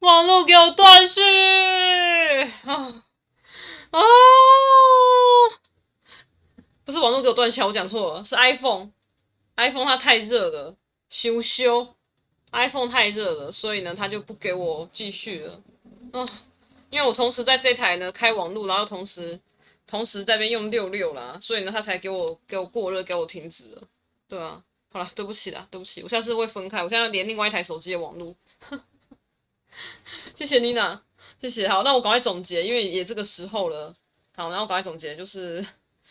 网络给我断续啊啊！不是网络给我断线，我讲错了，是 iPhone，iPhone 它太热了，羞羞，iPhone 太热了，所以呢，它就不给我继续了啊。因为我同时在这台呢开网络，然后同时同时在这边用六六啦，所以呢，它才给我给我过热，给我停止了。对啊，好了，对不起啦，对不起，我下次会分开，我现在连另外一台手机的网络。谢谢妮娜，谢谢。好，那我赶快总结，因为也这个时候了。好，然后赶快总结，就是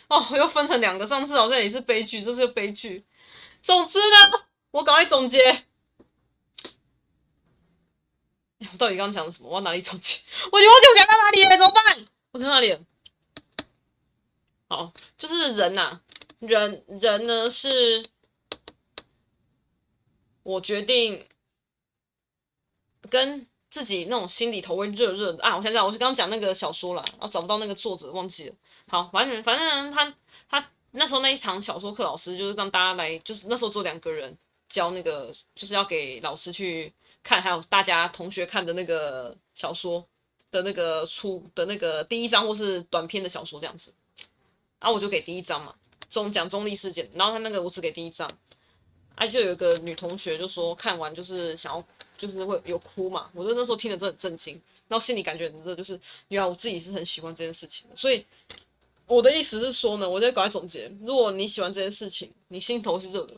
哦，又分成两个，上次好像也是悲剧，这是个悲剧。总之呢，我赶快总结。我到底刚刚讲的什么？我要哪里总结？我忘记我讲到哪里了，怎么办？我讲到哪里了？好，就是人呐、人人呢是，我决定跟自己那种心里头会热热的啊！我想想，我是刚刚讲那个小说了，然后找不到那个作者，忘记了。好，反正反正他他那时候那一堂小说课，老师就是让大家来，就是那时候只有两个人教那个，就是要给老师去。看，还有大家同学看的那个小说的那个出的那个第一章或是短篇的小说这样子，然后我就给第一章嘛，中讲中立事件，然后他那个我只给第一章，哎，就有一个女同学就说看完就是想要就是会有哭嘛，我就那时候听了真的很震惊，然后心里感觉很热，就是原来我自己是很喜欢这件事情的，所以我的意思是说呢，我在搞来总结，如果你喜欢这件事情，你心头是热的。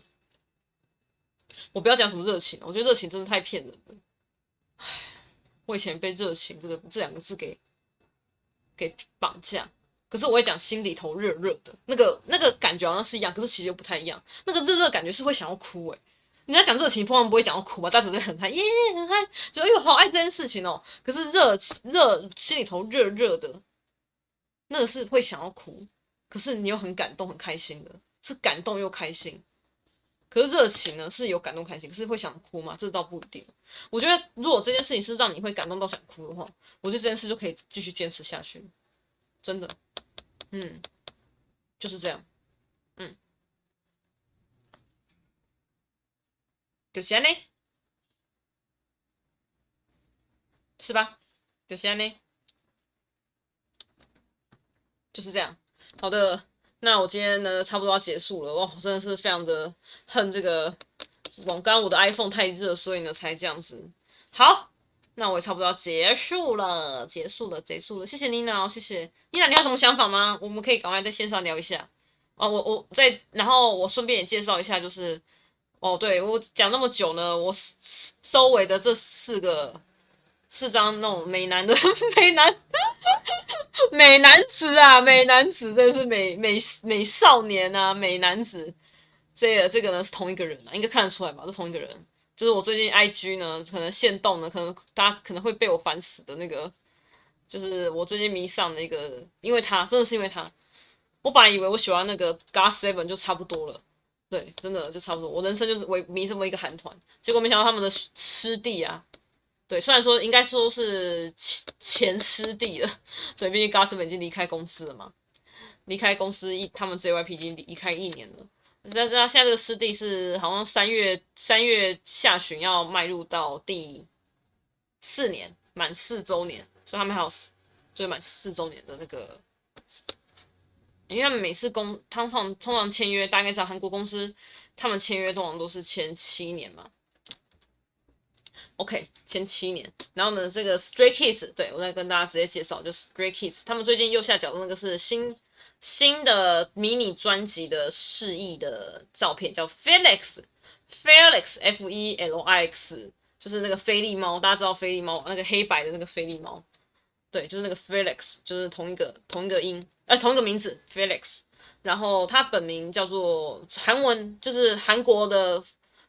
我不要讲什么热情，我觉得热情真的太骗人了。唉，我以前被热情这个这两个字给给绑架，可是我会讲心里头热热的那个那个感觉好像是一样，可是其实又不太一样。那个热热感觉是会想要哭诶、欸，人家讲热情，通常不会讲到哭嘛，但是很嗨耶很嗨，觉得哎呦好爱这件事情哦、可是热热心里头热热的，那个是会想要哭，可是你又很感动很开心的，是感动又开心。可是热情呢，是有感动开心，可是会想哭吗？这倒不一定。我觉得如果这件事情是让你会感动到想哭的话，我觉得这件事就可以继续坚持下去。真的，嗯，就是这样，嗯，就先呢，是吧？就先呢，就是这样。好的。那我今天呢，差不多要结束了哇！我真的是非常的恨这个，网刚我的 iPhone 太热，所以呢才这样子。好，那我也差不多要结束了，结束了，结束了。谢谢妮娜，谢谢妮娜，你有什么想法吗？我们可以赶快在线上聊一下。哦，我我再然后我顺便也介绍一下，就是哦，对我讲那么久呢，我周围的这四个四张那种美男的美男。美男子啊，美男子，真的是美美美少年啊，美男子。这个这个呢是同一个人啊，应该看得出来吧？是同一个人。就是我最近 IG 呢，可能限动呢，可能大家可能会被我烦死的那个，就是我最近迷上的一个，因为他真的是因为他。我本来以为我喜欢那个 GOT7 就差不多了，对，真的就差不多。我人生就是为迷这么一个韩团，结果没想到他们的师弟啊。对，虽然说应该说是前前师弟了，对，毕竟 GOT7 已经离开公司了嘛，离开公司一，他们 JYP 已经离开一年了。但是他现在这个师弟是好像三月三月下旬要迈入到第四年，满四周年，所以他们还有就是满四周年的那个，因为他们每次公通常通常签约，大概在韩国公司，他们签约通常都是签七年嘛。OK，签七年，然后呢，这个 Stray Kids，对，我再跟大家直接介绍，就是 Stray Kids，他们最近右下角的那个是新新的迷你专辑的示意的照片，叫 Felix，Felix F E L I X，就是那个菲利猫，大家知道菲利猫那个黑白的那个菲利猫，对，就是那个 Felix，就是同一个同一个音，呃，同一个名字 Felix，然后他本名叫做韩文，就是韩国的。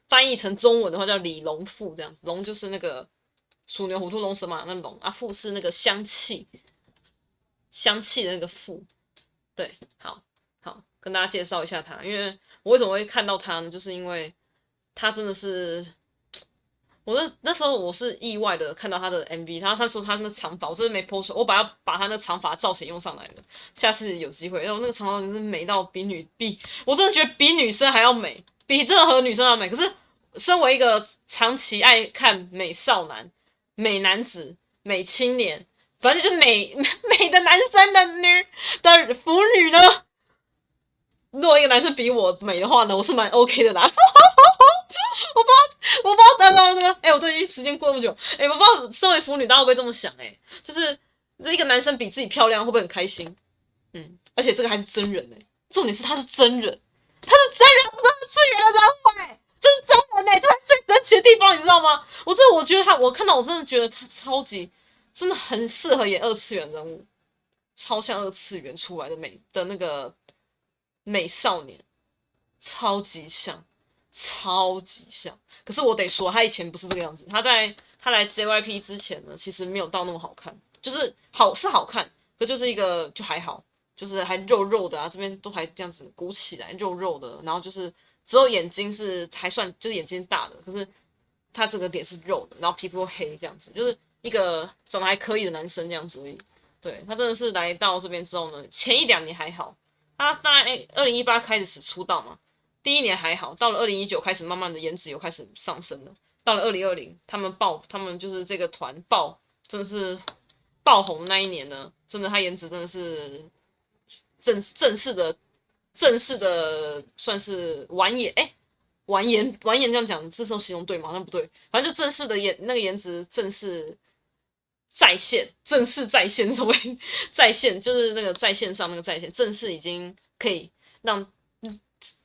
翻译成中文的话叫李龙富，这样子，龙就是那个鼠牛虎兔龙蛇马那龙啊，富是那个香气，香气的那个富。对，好好跟大家介绍一下他，因为我为什么会看到他呢？就是因为他真的是，我那那时候我是意外的看到他的 MV，然后他说他那个长发，我真的没 post 出，我把他把他那长发造型用上来了，下次有机会，然后那个长发真是美到比女比，我真的觉得比女生还要美。比任何女生要美，可是身为一个长期爱看美少男，美男子、美青年，反正就是美美的男生的女的腐女呢。如果一个男生比我美的话呢，我是蛮 OK 的啦。我不知道，我不知道，等等等等，哎，我都已经时间过那么久，哎，我不知道身为腐女大家会不会这么想？哎，就是一个男生比自己漂亮会不会很开心？嗯，而且这个还是真人哎，重点是他是真人，他是真人，不是二次元的人哎，这是真人哎，这是最神奇的地方，你知道吗？我真的我觉得他，我看到我真的觉得他超级，真的很适合演二次元人物，超像二次元出来的美的那个。美少年，超级像，超级像。可是我得说，他以前不是这个样子。他在他来 JYP 之前呢，其实没有到那么好看，就是好是好看，可就是一个就还好，就是还肉肉的啊，这边都还这样子鼓起来，肉肉的。然后就是只有眼睛是还算，就是眼睛大的，可是他这个脸是肉的，然后皮肤黑这样子，就是一个长得还可以的男生这样子而已。对，他真的是来到这边之后呢，前一两年还好。他在二零一八开始出道嘛，第一年还好，到了二零一九开始慢慢的颜值又开始上升了。到了二零二零，他们爆，他们就是这个团爆，真的是爆红那一年呢，真的他颜值真的是正正式的正式的算是完颜哎完颜完颜这样讲，这时候形容对吗？好像不对，反正就正式的颜那个颜值正式。在线正式在线，所谓在线就是那个在线上那个在线，正式已经可以让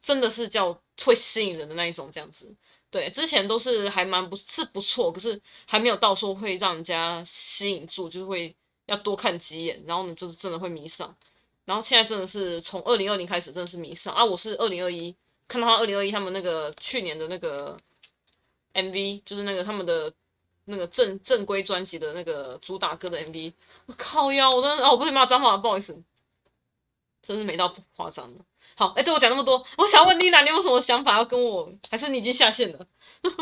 真的是叫会吸引人的那一种这样子。对，之前都是还蛮不是不错，可是还没有到说会让人家吸引住，就是会要多看几眼，然后呢就是真的会迷上。然后现在真的是从二零二零开始真的是迷上啊！我是二零二一看到他二零二一他们那个去年的那个 MV，就是那个他们的。那个正正规专辑的那个主打歌的 MV，我靠呀！我真的哦，我不会骂脏话，不好意思，真是美到不夸张了。好，哎、对我讲那么多，我想问妮娜，你有什么想法要跟我？还是你已经下线了？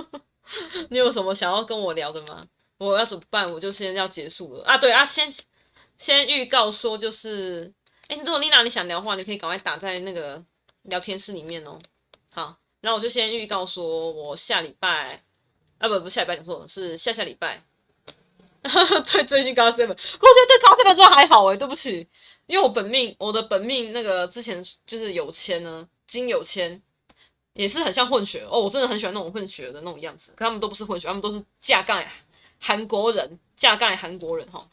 你有什么想要跟我聊的吗？我要怎么办？我就先要结束了啊！对啊，先先预告说就是，哎、如果妮娜你想聊的话，你可以赶快打在那个聊天室里面哦。好，然后我就先预告说我下礼拜。啊不不，下礼拜讲错了，是下下礼拜。对，最近 GOT7，我觉得对 GOT7 真的还好诶，对不起，因为我本命我的本命那个之前就是有签呢，金有签也是很像混血哦，我真的很喜欢那种混血的那种样子，可他们都不是混血，他们都是架杠韩国人，架杠韩国人哈。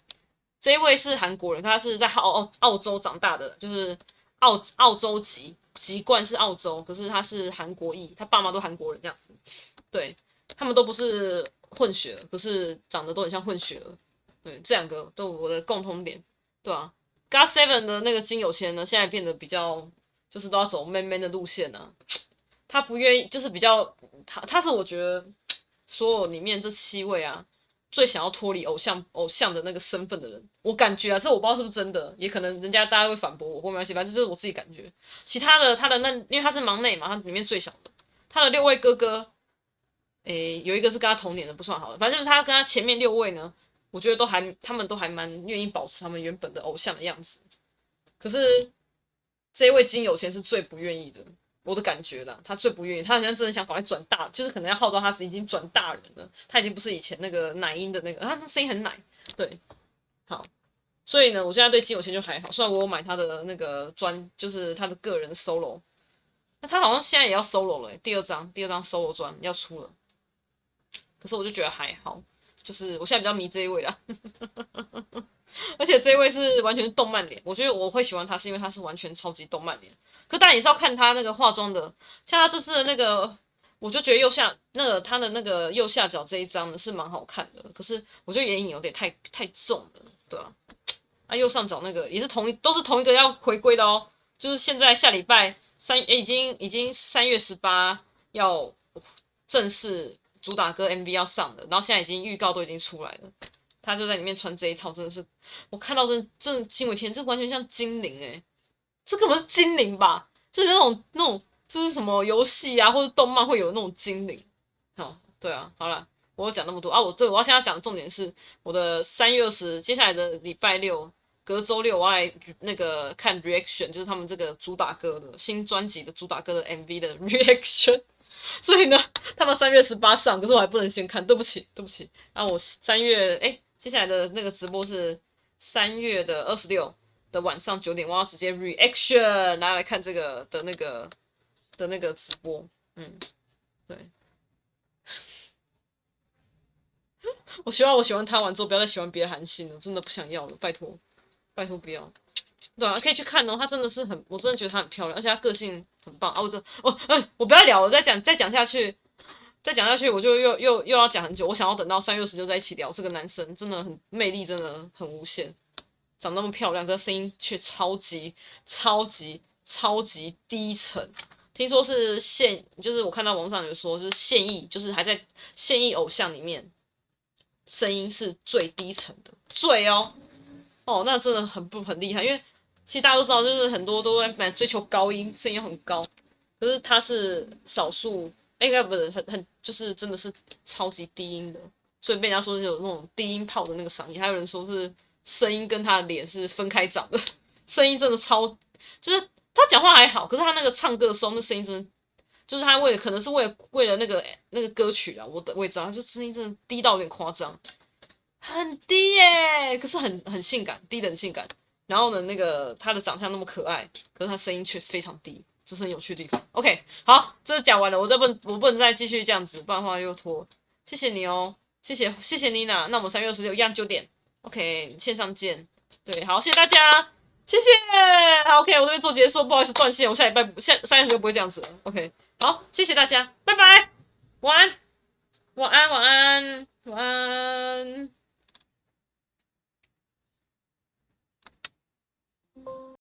这一位是韩国人，他是在澳澳澳洲长大的，就是澳澳洲籍籍贯是澳洲，可是他是韩国裔，他爸妈都韩国人这样子，对。他们都不是混血不，是长得都很像混血儿。对，这两个都我的共同点，对吧？GOT7 的那个金有签呢，现在变得比较就是都要走 man man 的路线呢、啊。他不愿意，就是比较他他是我觉得所有里面这七位啊，最想要脱离偶像偶像的那个身份的人。我感觉啊，这我不知道是不是真的，也可能人家大家会反驳我，或没关系，反正就是我自己感觉。其他的他的那因为他是忙内嘛，他里面最小的，他的六位哥哥。诶，有一个是跟他同年的，不算好的。反正就是他跟他前面六位呢，我觉得都还，他们都还蛮愿意保持他们原本的偶像的样子。可是这一位金有钱是最不愿意的，我的感觉啦，他最不愿意，他好像真的想赶快转大，就是可能要号召他是已经转大人了，他已经不是以前那个奶音的那个，他声音很奶，对，好，所以呢，我现在对金有钱就还好，虽然我有买他的那个专，就是他的个人 solo，那他好像现在也要 solo 了，第二张，第二张 solo 专要出了。可是我就觉得还好，就是我现在比较迷这一位啦，而且这一位是完全是动漫脸，我觉得我会喜欢他是因为他是完全超级动漫脸。可当然也是要看他那个化妆的，像他这次的那个，我就觉得右下那个他的那个右下角这一张是蛮好看的，可是我觉得眼影有点太太重了，对吧？啊，右上角那个也是同一都是同一个要回归的哦，就是现在下礼拜三，已经已经三月十八要正式。主打歌 MV 要上的，然后现在已经预告都已经出来了，他就在里面穿这一套，真的是我看到真真的惊为天，这完全像精灵诶、这根本是精灵吧？就是那种那种就是什么游戏啊或者动漫会有那种精灵。好，对啊，好了，我讲那么多啊，我对我要现在讲的重点是我的三月二十，接下来的礼拜六，隔周六我要来那个看 reaction，就是他们这个主打歌的新专辑的主打歌的 MV 的 reaction。所以呢，他们三月十八上，可是我还不能先看，对不起，对不起。然后我三月，哎，接下来的那个直播是三月的二十六的晚上九点，我要直接 reaction 拿来看这个的那个的那个直播，嗯，对。我希望我喜欢他完之后，不要再喜欢别的韩星了，真的不想要了，拜托，拜托不要。对啊，可以去看哦，他真的是很，我真的觉得他很漂亮，而且他个性很棒啊！我这，我，哎，我不要聊我，再讲再讲下去，再讲下去，我就又又又要讲很久。我想要等到三月十六再一起聊这个男生，真的很魅力，真的很无限，长那么漂亮，可是声音却超级超级超级低沉。听说是现，就是我看到网上有说，就是现役，就是还在现役偶像里面，声音是最低沉的，最哦哦，那真的很不很厉害，因为。其实大家都知道，就是很多都在追求高音，声音很高。可是他是少数，应该不是很很，就是真的是超级低音的，所以被人家说是有那种低音炮的那个嗓音。还有人说是声音跟他的脸是分开长的，声音真的超，就是他讲话还好，可是他那个唱歌的时候，那声音真的，就是他为了可能是为了为了那个那个歌曲啊，我的我也知道，就声音真的低到有点夸张，很低耶，可是很很性感，低的很性感。然后呢，那个他的长相那么可爱，可是他声音却非常低，这是很有趣的地方。OK，好，这是讲完了，我这不我不能再继续这样子，不然的话又拖。谢谢你哦，谢谢谢谢妮娜，那我们三月二十六一样九点，OK，线上见。对，好，谢谢大家，谢谢。，OK，我这边做结束，不好意思断线，我下礼拜下三月十六不会这样子。OK，好，谢谢大家，拜拜，晚安，晚安，晚安，晚安。